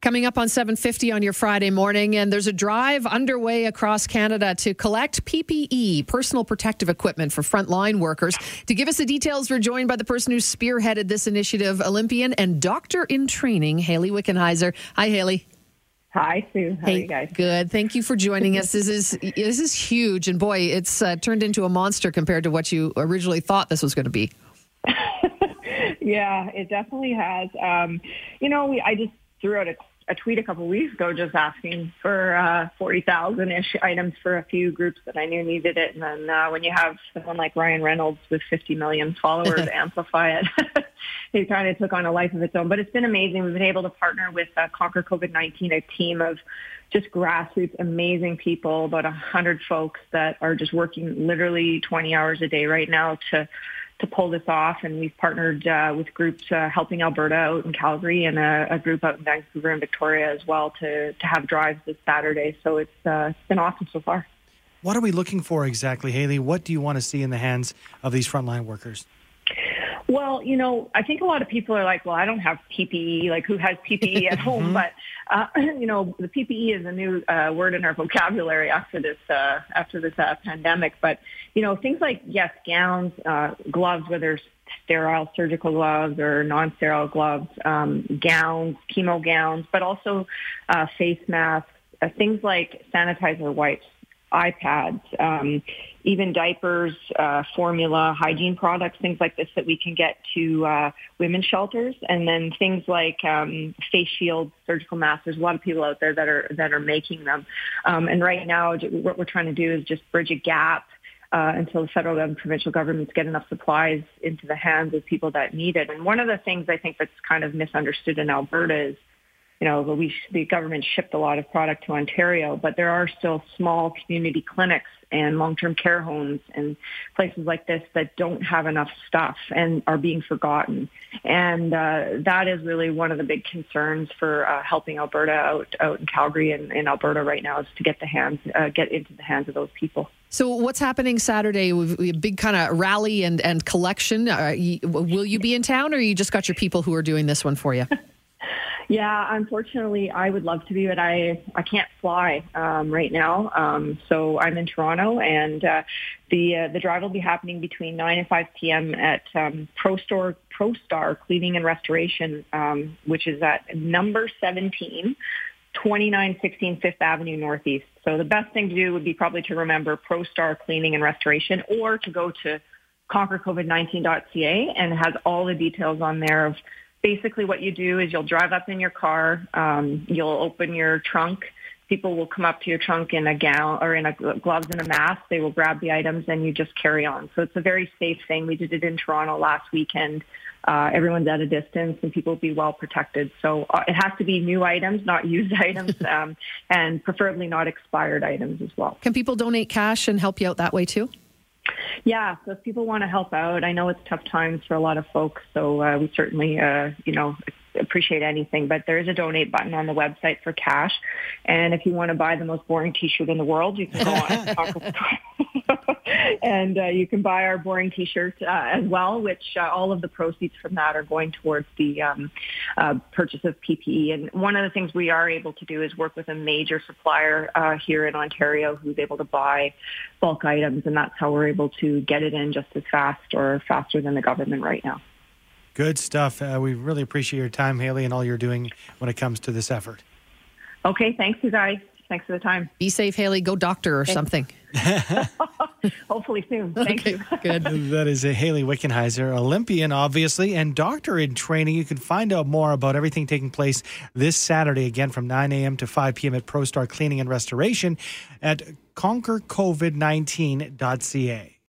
Coming up on 750 on your Friday morning, and there's a drive underway across Canada to collect PPE, personal protective equipment for frontline workers. To give us the details, we're joined by the person who spearheaded this initiative, Olympian and doctor in training, Hayley Wickenheiser. Hi, Hayley. Hi, Sue. How hey, are you guys? Good. Thank you for joining us. This is this is huge, and boy, it's uh, turned into a monster compared to what you originally thought this was going to be. yeah, it definitely has. Um, you know, we I just threw out a, a tweet a couple of weeks ago just asking for uh, 40,000 ish items for a few groups that I knew needed it. And then uh, when you have someone like Ryan Reynolds with 50 million followers amplify it, it kind of took on a life of its own. But it's been amazing. We've been able to partner with uh, Conquer COVID-19, a team of just grassroots, amazing people, about 100 folks that are just working literally 20 hours a day right now to to pull this off. And we've partnered uh, with groups uh, helping Alberta out in Calgary and a, a, group out in Vancouver and Victoria as well to, to have drives this Saturday. So it's, uh, it's been awesome so far. What are we looking for exactly, Hayley? What do you want to see in the hands of these frontline workers? Well, you know, I think a lot of people are like, well, I don't have PPE. Like, who has PPE at home? Mm-hmm. But uh, you know, the PPE is a new uh, word in our vocabulary after this uh, after this uh, pandemic. But you know, things like yes, gowns, uh, gloves, whether sterile surgical gloves or non-sterile gloves, um, gowns, chemo gowns, but also uh, face masks, uh, things like sanitizer wipes, iPads, um, even diapers, uh, formula, hygiene products, things like this that we can get to uh, women's shelters, and then things like um, face shields, surgical masks. There's a lot of people out there that are that are making them, um, and right now what we're trying to do is just bridge a gap. Uh, until the federal and provincial governments get enough supplies into the hands of people that need it. And one of the things I think that's kind of misunderstood in Alberta is you know, we, the government shipped a lot of product to Ontario, but there are still small community clinics and long-term care homes and places like this that don't have enough stuff and are being forgotten. And uh, that is really one of the big concerns for uh, helping Alberta out out in Calgary and in Alberta right now is to get the hands uh, get into the hands of those people. So what's happening Saturday? A big kind of rally and and collection. Uh, will you be in town, or you just got your people who are doing this one for you? Yeah, unfortunately, I would love to be, but I I can't fly um, right now. Um, so I'm in Toronto, and uh, the uh, the drive will be happening between 9 and 5 p.m. at um, Pro Store Pro Star Cleaning and Restoration, um, which is at number 17. 2916 Fifth Avenue Northeast. So the best thing to do would be probably to remember Pro Star Cleaning and Restoration or to go to conquercovid19.ca and has all the details on there of basically what you do is you'll drive up in your car, um, you'll open your trunk. People will come up to your trunk in a gown or in a gloves and a mask. They will grab the items and you just carry on. So it's a very safe thing. We did it in Toronto last weekend. Uh, everyone's at a distance and people will be well protected. So uh, it has to be new items, not used items, um, and preferably not expired items as well. Can people donate cash and help you out that way too? Yeah, so if people want to help out, I know it's tough times for a lot of folks, so uh, we certainly, uh, you know, appreciate anything. But there is a donate button on the website for cash, and if you want to buy the most boring T-shirt in the world, you can go on. and uh, you can buy our boring T-shirt uh, as well, which uh, all of the proceeds from that are going towards the um, uh, purchase of PPE. And one of the things we are able to do is work with a major supplier uh, here in Ontario who's able to buy bulk items, and that's how we're able to get it in just as fast or faster than the government right now. Good stuff. Uh, we really appreciate your time, Hayley, and all you're doing when it comes to this effort. Okay, thanks, you guys. Thanks for the time. Be safe, Hayley. Go doctor or Thanks. something. Hopefully soon. Thank okay, you. Good. That is a Hayley Wickenheiser, Olympian, obviously, and doctor in training. You can find out more about everything taking place this Saturday, again from 9 a.m. to 5 p.m. at ProStar Cleaning and Restoration at conquercovid19.ca.